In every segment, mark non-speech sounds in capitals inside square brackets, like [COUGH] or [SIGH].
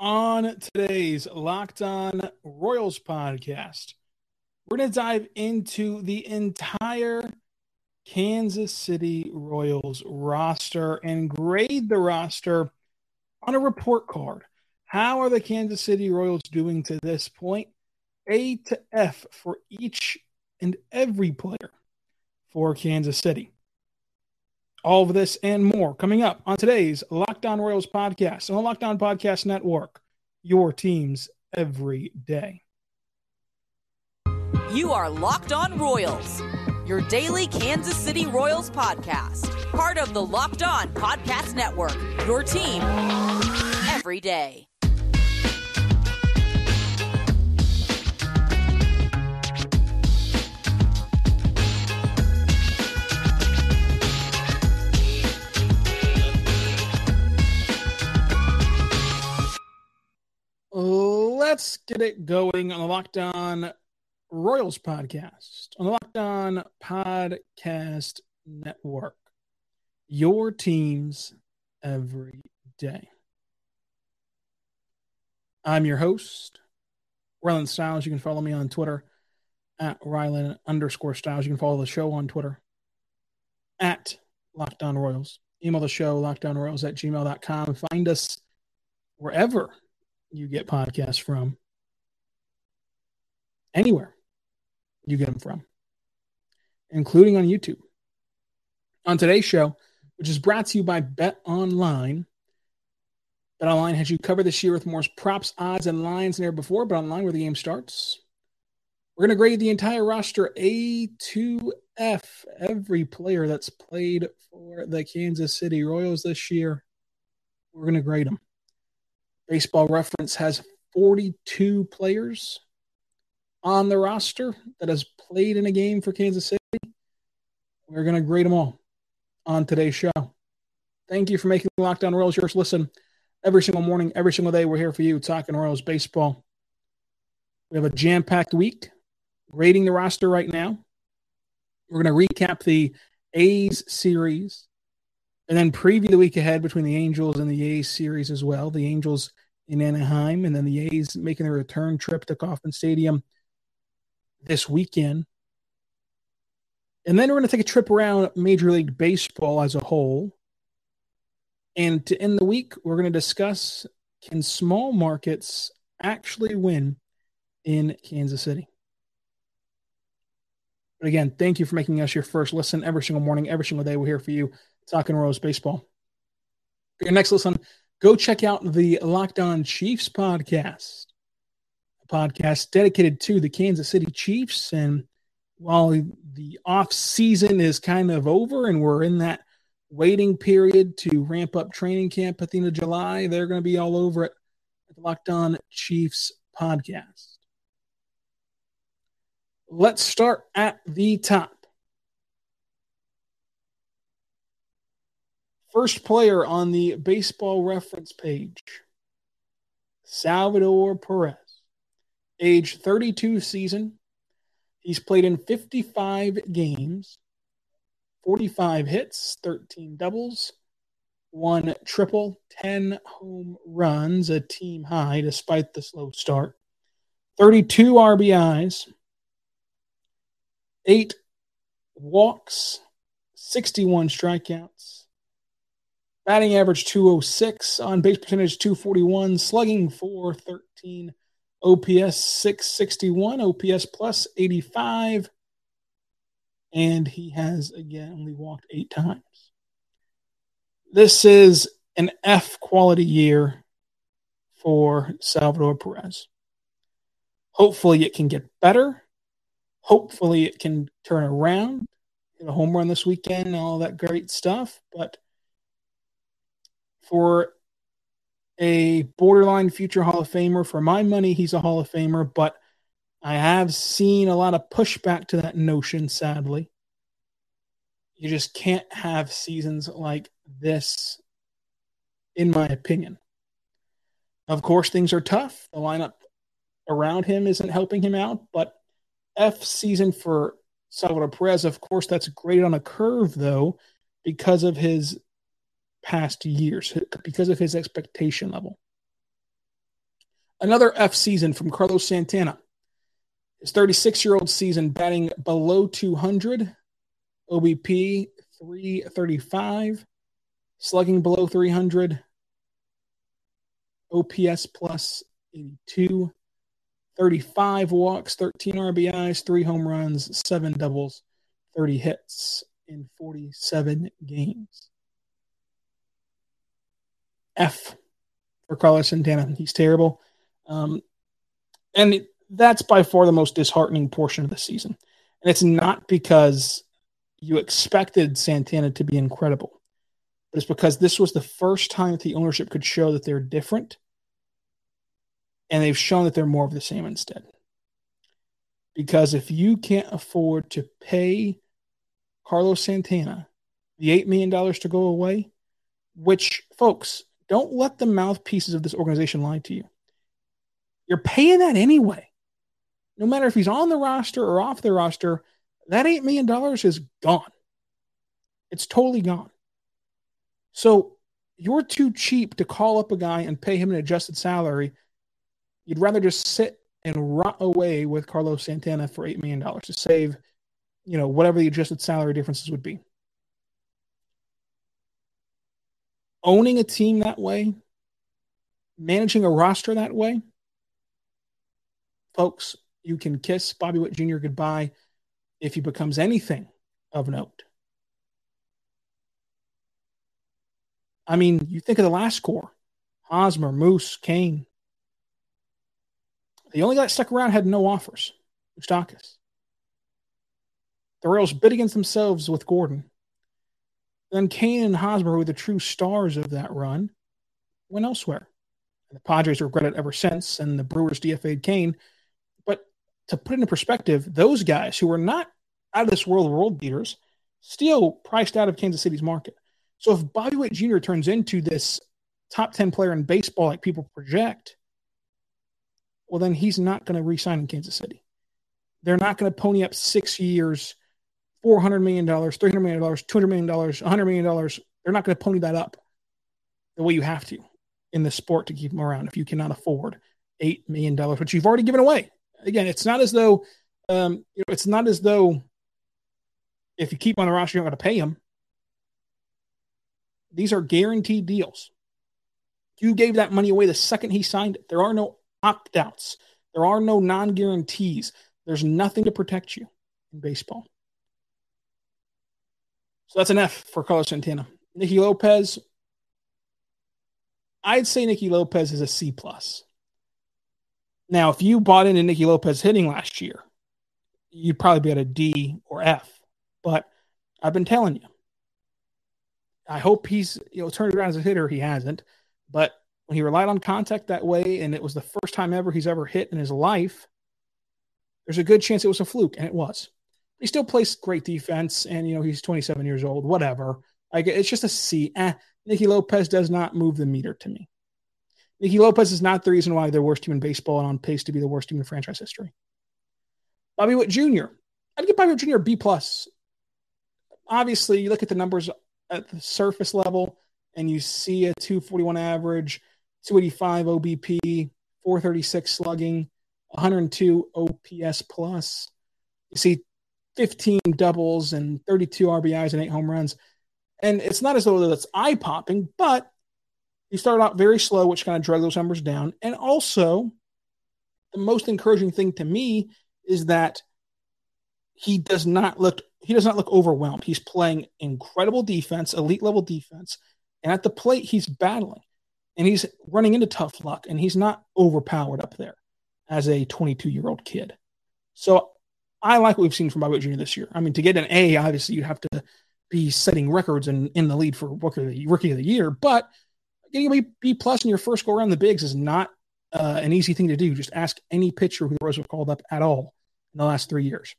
On today's Locked On Royals podcast, we're going to dive into the entire Kansas City Royals roster and grade the roster on a report card. How are the Kansas City Royals doing to this point? A to F for each and every player for Kansas City. All of this and more coming up on today's Locked On Royals podcast on the Locked On Podcast Network. Your teams every day. You are Locked On Royals, your daily Kansas City Royals podcast, part of the Locked On Podcast Network. Your team every day. Let's get it going on the Locked On Royals podcast on the Locked On Podcast Network. Your teams every day. I'm your host, Rylan Stiles. You can follow me on Twitter at Rylan underscore Stiles. You can follow the show on Twitter at Locked On Royals. Email the show, lockdownroyals at gmail.com. Find us wherever you get podcasts from. Anywhere you get them from, including on YouTube. On today's show, which is brought to you by Bet Online. Bet Online has you covered this year with more props, odds, and lines than ever before. Bet Online, where the game starts. We're going to grade the entire roster A to F. Every player that's played for the Kansas City Royals this year, we're going to grade them. Baseball Reference has 42 players on the roster that has played in a game for Kansas City. We're going to grade them all on today's show. Thank you for making Locked On Royals yours. Listen, every single morning, every single day, we're here for you talking Royals baseball. We have a jam packed week grading the roster right now. We're going to recap the A's series and then preview the week ahead between the Angels and the A's series as well. The Angels in Anaheim, and then the A's making their return trip to Kauffman Stadium this weekend. And then we're going to take a trip around Major League Baseball as a whole. And to end the week, we're going to discuss can small markets actually win in Kansas City? But again, thank you for making us your first listen every single morning, every single day. We're here for you talking Royals baseball. For your next listen, go check out the Locked On Chiefs podcast, a podcast dedicated to the Kansas City Chiefs. And while the off season is kind of over and we're in that waiting period to ramp up training camp at the end of July, they're going to be all over it at the Locked On Chiefs podcast. Let's start at the top. First player on the baseball reference page Salvador Perez, age 32 season. He's played in 55 games, 45 hits, 13 doubles, one triple, 10 home runs, a team high despite the slow start, 32 RBIs, eight walks, 61 strikeouts, Batting average 206, on base percentage 241, slugging 413, OPS 661, OPS plus 85. And he has, again, only walked eight times. This is an F quality year for Salvador Perez. Hopefully, it can get better. Hopefully, it can turn around. A home run this weekend all that great stuff. But for a borderline future Hall of Famer. For my money, he's a Hall of Famer, but I have seen a lot of pushback to that notion, sadly. You just can't have seasons like this, in my opinion. Of course, things are tough. The lineup around him isn't helping him out, but F season for Salvador Perez, of course, that's graded on a curve, though, because of his past years because of his expectation level. Another F season from Carlos Santana. His 36 year old season batting below 200, OBP 335, slugging below 300, OPS plus 82, 35 walks, 13 RBIs, three home runs, seven doubles, 30 hits in 47 games. F for Carlos Santana. He's terrible. Um, and that's by far the most disheartening portion of the season. And it's not because you expected Santana to be incredible, but it's because this was the first time that the ownership could show that they're different. And they've shown that they're more of the same instead. Because if you can't afford to pay Carlos Santana the $8 million to go away, which, folks, don't let the mouthpieces of this organization lie to you. You're paying that anyway. No matter if he's on the roster or off the roster, that $8 million is gone. It's totally gone. So you're too cheap to call up a guy and pay him an adjusted salary. You'd rather just sit and rot away with Carlos Santana for $8 million to save, you know, whatever the adjusted salary differences would be. Owning a team that way, managing a roster that way, folks, you can kiss Bobby Witt Jr. goodbye if he becomes anything of note. I mean, you think of the last core Hosmer, Moose, Cain. The only guy that stuck around had no offers, Moustakas. The Royals bid against themselves with Gordon. Then Cain and Hosmer, who were the true stars of that run, went elsewhere. And the Padres regret it ever since, and the Brewers DFA'd Cain. But to put it in perspective, those guys who were not out of this world world beaters still priced out of Kansas City's market. So if Bobby Witt Jr. turns into this top 10 player in baseball like people project, well, then he's not going to re sign in Kansas City. They're not going to pony up six years $400 million, $300 million, $200 million, $100 million. They're not going to pony that up the way you have to in the sport to keep them around if you cannot afford $8 million, which you've already given away. Again, it's not as though, um, you know, it's not as though if you keep on the roster, you're not going to pay them. These are guaranteed deals. You gave that money away the second he signed it. There are no opt outs, there are no non guarantees. There's nothing to protect you in baseball. So that's an F for Carlos Santana. Nicky Lopez, I'd say Nicky Lopez is a C plus. Now, if you bought into Nicky Lopez hitting last year, you'd probably be at a D or F. But I've been telling you, I hope he's you know turned around as a hitter. He hasn't, but when he relied on contact that way, and it was the first time ever he's ever hit in his life, there's a good chance it was a fluke, and it was he still plays great defense, and you know he's 27 years old. Whatever. Like it's just a C. Eh, Nicky Lopez does not move the meter to me. Nicky Lopez is not the reason why they're worst team in baseball and on pace to be the worst team in franchise history. Bobby Witt Jr. I'd give Bobby Witt Jr. a B plus. Obviously, you look at the numbers at the surface level, and you see a 241 average, 285 OBP, 436 slugging, 102 OPS plus. You see 15 doubles and 32 RBIs and eight home runs. And it's not as though that's eye popping, but he started out very slow, which kind of drug those numbers down. And also, the most encouraging thing to me is that he does not look he does not look overwhelmed. He's playing incredible defense, elite level defense, and at the plate he's battling, and he's running into tough luck, and he's not overpowered up there as a 22 year old kid. So I like what we've seen from Bobby Jr. this year. I mean, to get an A, obviously you have to be setting records and in the lead for rookie of the, rookie of the year. But getting a B plus in your first go around the bigs is not uh, an easy thing to do. Just ask any pitcher who the Royals have called up at all in the last three years.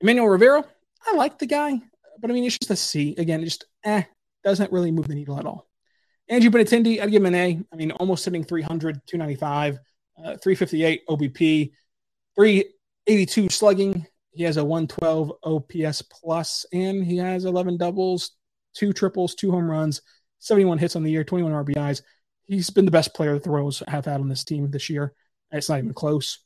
Emmanuel Rivera, I like the guy, but I mean, it's just a C. Again, just eh, doesn't really move the needle at all. Andrew Benintendi, I'd give him an A. I mean, almost hitting 300, 295, uh, 358 OBP, three 82 slugging. He has a 112 OPS plus, and he has 11 doubles, two triples, two home runs, 71 hits on the year, 21 RBIs. he's been the best player the Royals have had on this team this year. It's not even close.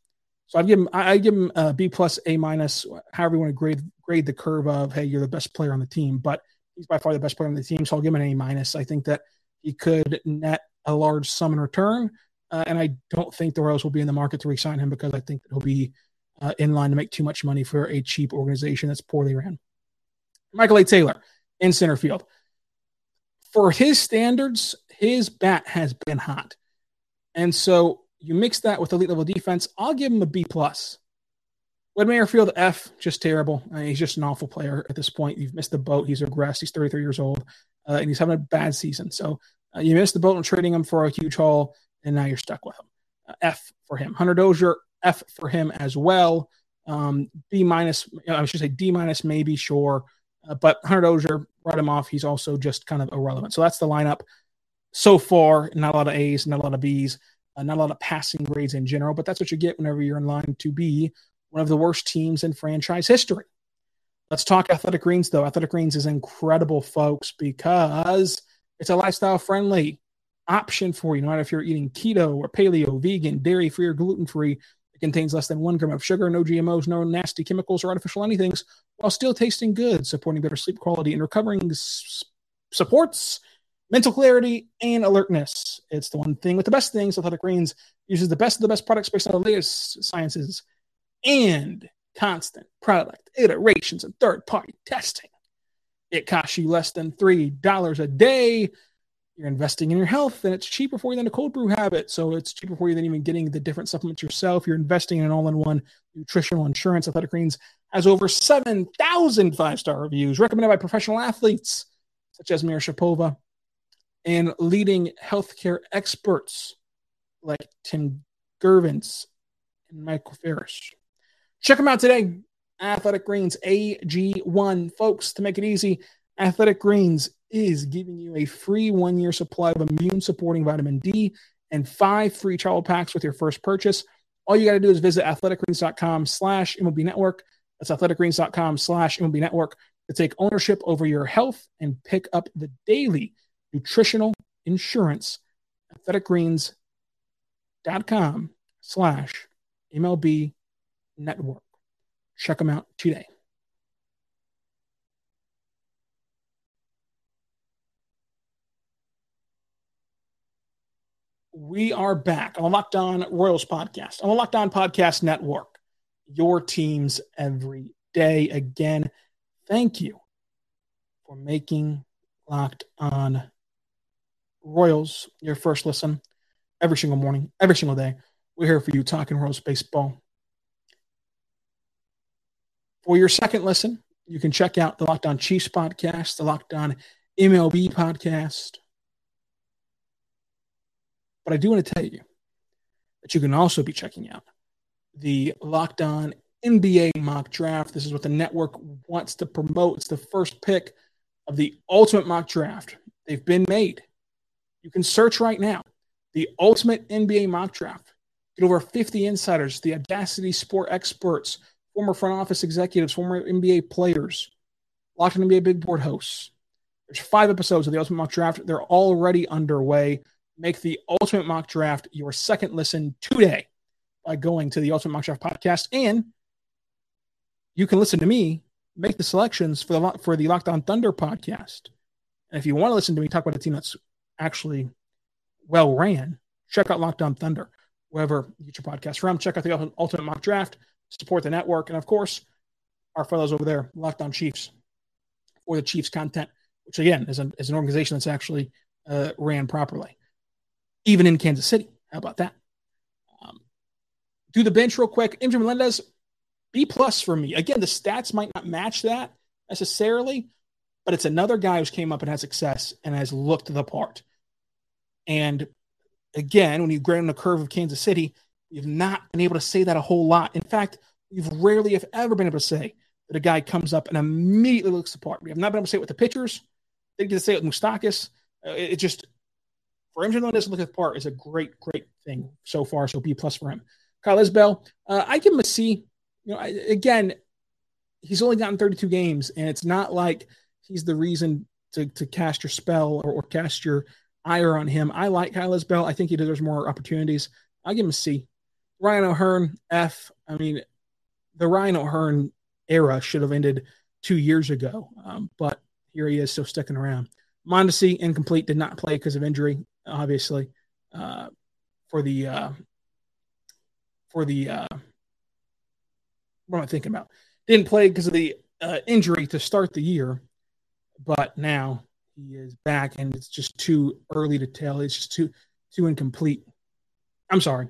So I'd give him I give him a B plus, A minus, however you want to grade grade the curve of hey, you're the best player on the team. But he's by far the best player on the team, so I'll give him an A minus. I think that he could net a large sum in return, uh, and I don't think the Royals will be in the market to re-sign him because I think that he'll be uh, in line to make too much money for a cheap organization that's poorly ran. Michael A. Taylor in center field. For his standards, his bat has been hot. And so you mix that with elite level defense, I'll give him a B plus. Whit Merrifield, F, just terrible. I mean, he's just an awful player at this point. You've missed the boat. He's regressed. He's 33 years old, uh, and he's having a bad season. So uh, you missed the boat in trading him for a huge haul, and now you're stuck with him. Uh, F for him. Hunter Dozier, F for him as well. Um, B minus, I should say D minus, maybe, sure. Uh, but Hunter Dozier, write him off. He's also just kind of irrelevant. So that's the lineup so far. Not a lot of A's, not a lot of B's, uh, not a lot of passing grades in general, but that's what you get whenever you're in line to be one of the worst teams in franchise history. Let's talk Athletic Greens, though. Athletic Greens is incredible, folks, because it's a lifestyle friendly option for you. No matter if you're eating keto or paleo, vegan, dairy free, or gluten free, contains less than one gram of sugar, no GMOs, no nasty chemicals or artificial anythings, while still tasting good, supporting better sleep quality and recovering s- supports mental clarity and alertness. It's the one thing with the best things. Athletic Greens uses the best of the best products based on the latest sciences and constant product iterations and third party testing. It costs you less than $3 a day. You're investing in your health and it's cheaper for you than a cold brew habit. So it's cheaper for you than even getting the different supplements yourself. You're investing in an all in one nutritional insurance. Athletic Greens has over 7,000 five star reviews recommended by professional athletes such as Mira Shapova and leading healthcare experts like Tim Gervins and Michael Ferris. Check them out today. Athletic Greens AG1. Folks, to make it easy, Athletic Greens is giving you a free one year supply of immune supporting vitamin D and five free travel packs with your first purchase. All you got to do is visit athleticgreens.com slash MLB network. That's athleticgreens.com slash MLB network to take ownership over your health and pick up the daily nutritional insurance. Athleticgreens.com slash MLB network. Check them out today. We are back on the Locked On Royals podcast, on the Locked On Podcast Network. Your teams every day. Again, thank you for making Locked On Royals your first listen every single morning, every single day. We're here for you talking Royals baseball for your second listen, you can check out the Locked On Chiefs podcast, the Locked On MLB podcast. But I do want to tell you that you can also be checking out the Locked On NBA mock draft. This is what the network wants to promote. It's the first pick of the ultimate mock draft. They've been made. You can search right now the ultimate NBA mock draft. Get over 50 insiders, the Audacity Sport experts, former front office executives, former NBA players, Locked on NBA Big Board hosts. There's five episodes of the Ultimate Mock Draft. They're already underway. Make the Ultimate Mock Draft your second listen today by going to the Ultimate Mock Draft podcast, and you can listen to me make the selections for the for the Locked On Thunder podcast. And if you want to listen to me talk about a team that's actually well ran, check out Locked On Thunder wherever you get your podcast from. Check out the Ultimate Mock Draft support the network, and of course, our fellows over there, Locked On Chiefs, for the Chiefs content, which again is, a, is an organization that's actually uh, ran properly, even in Kansas City. How about that? Um, do the bench real quick. MJ Melendez, B plus for me. Again, the stats might not match that necessarily, but it's another guy who's came up and had success and has looked the part. And again, when you grade on the curve of Kansas City, you've not been able to say that a whole lot. In fact, you've rarely, if ever, been able to say that a guy comes up and immediately looks the part. We have not been able to say it with the pitchers. Didn't get to say it with Moustakas. Uh, it, just for Melendez to look at part is a great, great thing so far. So B plus for him. Kyle Isbel, uh, I give him a C. You know, I, again, he's only gotten 32 games, and it's not like he's the reason to, to cast your spell or, or cast your ire on him. I like Kyle Isbel. I think he deserves more opportunities. I'll give him a C. Ryan O'Hearn, F. I mean, the Ryan O'Hearn era should have ended two years ago, um, but here he is still sticking around. Mondesi, incomplete, did not play because of injury, obviously, uh, for the uh, for the uh, what am I thinking about? Didn't play because of the uh, injury to start the year, but now he is back, and it's just too early to tell. It's just too too incomplete. I'm sorry,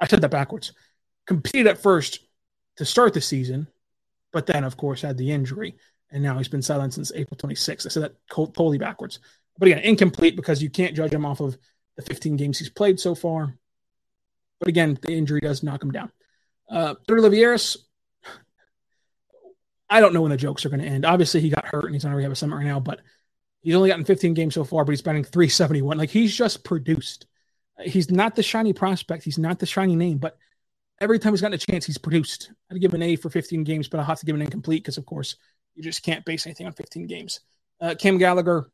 I said that backwards. Competed at first to start the season, but then of course had the injury, and now he's been silent since April 26th. I said that totally backwards. But again, incomplete because you can't judge him off of the 15 games he's played so far. But again, the injury does knock him down. Uh, Olivares, [SIGHS] I don't know when the jokes are going to end. Obviously, he got hurt and he's on a rehab assignment right now, but he's only gotten 15 games so far, but he's batting 371. Like he's just produced. He's not the shiny prospect. He's not the shiny name, but every time he's gotten a chance, he's produced. I'd give an A for 15 games, but I'll have to give an incomplete because, of course, you just can't base anything on 15 games. Uh, Cam Gallagher,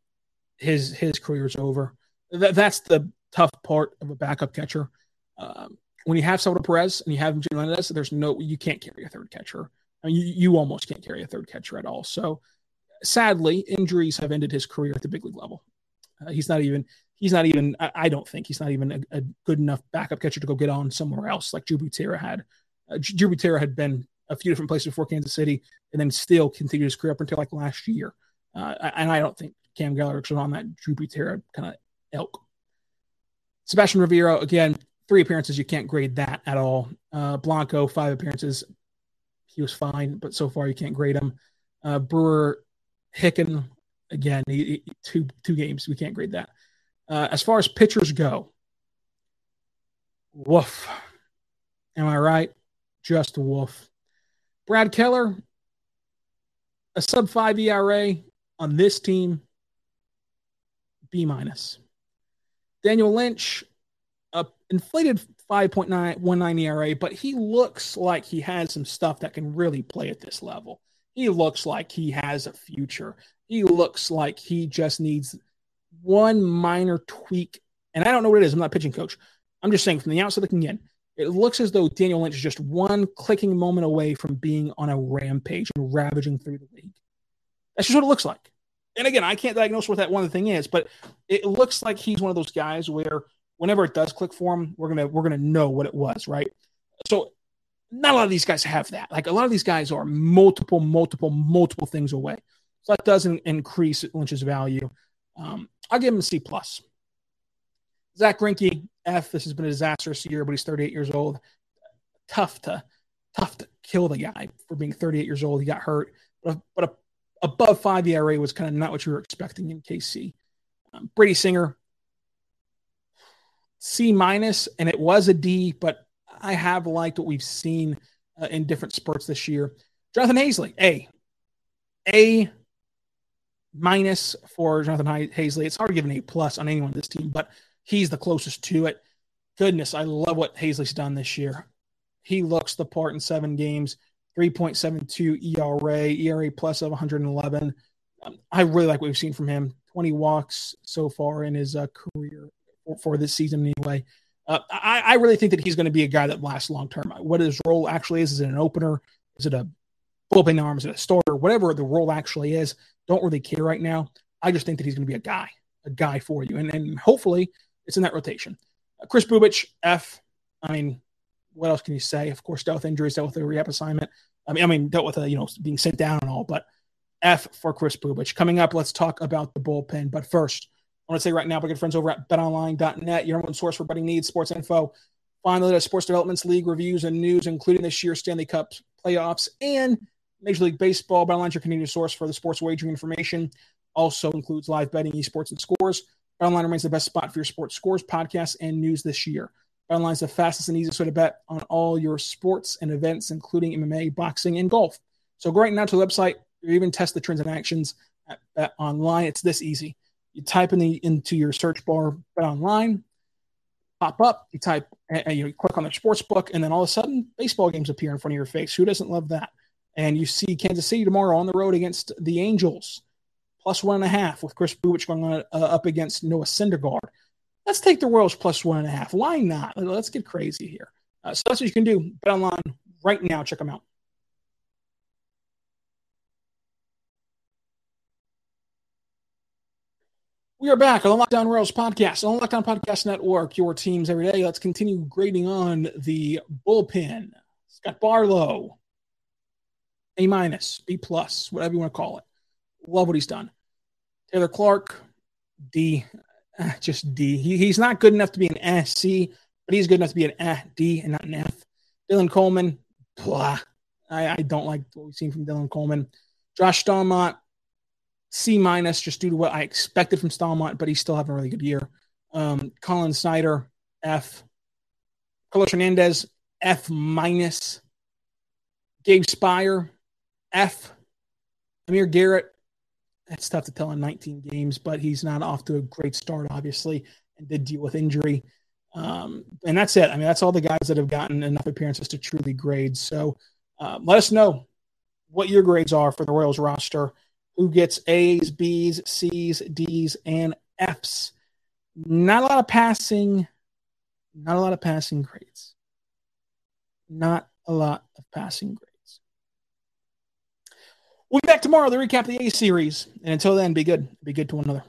his his career's over. That, that's the tough part of a backup catcher. Um, when you have Salvador Perez and you have Jay Melendez, there's no you can't carry a third catcher. I mean, you, you almost can't carry a third catcher at all. So, sadly, injuries have ended his career at the big league level. Uh, he's not even he's not even I, I don't think he's not even a, a, good enough backup catcher to go get on somewhere else like Drew had. Uh, Drew had been a few different places before Kansas City and then still continued his career up until like last year. Uh, and I don't think Cam Gallagher was on that Drew Butera kind of elk. Sebastian Rivera, again, three appearances. You can't grade that at all. Uh, Blanco, five appearances. He was fine, but so far you can't grade him. Uh, Brewer, Hicklen, again, he, he, two two games. We can't grade that. Uh, as far as pitchers go, woof. Am I right? Just woof. Brad Keller, a sub five ERA on this team, B minus. Daniel Lynch, a inflated 5.919 ERA, but he looks like he has some stuff that can really play at this level. He looks like he has a future. He looks like he just needs one minor tweak. And I don't know what it is. I'm not pitching coach. I'm just saying from the outside looking in, it looks as though Daniel Lynch is just one clicking moment away from being on a rampage and ravaging through the league. That's just what it looks like. And again, I can't diagnose what that one thing is, but it looks like he's one of those guys where whenever it does click for him, we're gonna we're gonna know what it was, right? So not a lot of these guys have that. Like a lot of these guys are multiple, multiple, multiple things away. So that doesn't increase Lynch's value. Um, I'll give him a C plus. Zack Greinke, F. This has been a disastrous year, but he's 38 years old. Tough to, tough to kill the guy for being 38 years old. He got hurt, but, but a, above five ERA was kind of not what you were expecting in KC. Um, Brady Singer, C minus, and it was a D, but I have liked what we've seen uh, in different spurts this year. Jonathan Heasley, A. A minus for Jonathan Heasley. It's hard to give an A plus on anyone on this team, but he's the closest to it. Goodness, I love what Heasley's done this year. He looks the part in seven games, 3.72 ERA, ERA plus of 111. Um, I really like what we've seen from him. 20 walks so far in his uh, career for, for, this season, anyway. Uh, I, I, really think that he's going to be a guy that lasts long term. What his role actually is, is it an opener? Is it a bullpen arm? Is it a starter? Whatever the role actually is, don't really care right now. I just think that he's going to be a guy, a guy for you. And, and hopefully it's in that rotation. Uh, Kris Bubic, F. I mean, what else can you say? Of course, dealt with injuries, dealt with a rehab assignment. I mean, I mean, dealt with a, you know, being sent down and all, but F for Kris Bubic. Coming up, let's talk about the bullpen. But first, I want to say right now, my good friends over at betonline.net, your number one source for betting needs, sports info. Find the latest sports developments, league reviews, and news, including this year's Stanley Cup playoffs and Major League Baseball. BetOnline's your continued source for the sports wagering information. Also includes live betting, esports, and scores. BetOnline remains the best spot for your sports scores, podcasts, and news this year. BetOnline is the fastest and easiest way to bet on all your sports and events, including MMA, boxing, and golf. So go right now to the website or even test the trends and actions at BetOnline. It's this easy. You type in the into your search bar BetOnline, pop up. You type, and you click on the sports book, and then all of a sudden, baseball games appear in front of your face. Who doesn't love that? And you see Kansas City tomorrow on the road against the Angels plus one and a half with Kris Bubic going on, uh, up against Noah Syndergaard. Let's take the Royals plus one and a half. Why not? Let's get crazy here. Uh, so that's what you can do. Bet online right now. Check them out. We are back on the Locked On Royals podcast on the Locked On Podcast Network. Your teams every day. Let's continue grading on the bullpen. Scott Barlow, A minus, B plus, whatever you want to call it. Love what he's done. Taylor Clarke, D, [SIGHS] just D. He, he's not good enough to be an S, C, but he's good enough to be an eh, D and not an F. Dylan Coleman, blah. I, I don't like what we've seen from Dylan Coleman. Josh Staumont, C minus, just due to what I expected from Staumont, but he's still having a really good year. Um, Collin Snider, F. Carlos Hernandez, F minus. Gabe Speier, F. Amir Garrett, that's tough to tell in 19 games, but he's not off to a great start, obviously, and did deal with injury. Um, and that's it. I mean, that's all the guys that have gotten enough appearances to truly grade. So uh, let us know what your grades are for the Royals roster. Who gets A's, B's, C's, D's, and F's? Not a lot of passing. Not a lot of passing grades. Not a lot of passing grades. We'll be back tomorrow to recap the A series. And until then, be good. Be good to one another.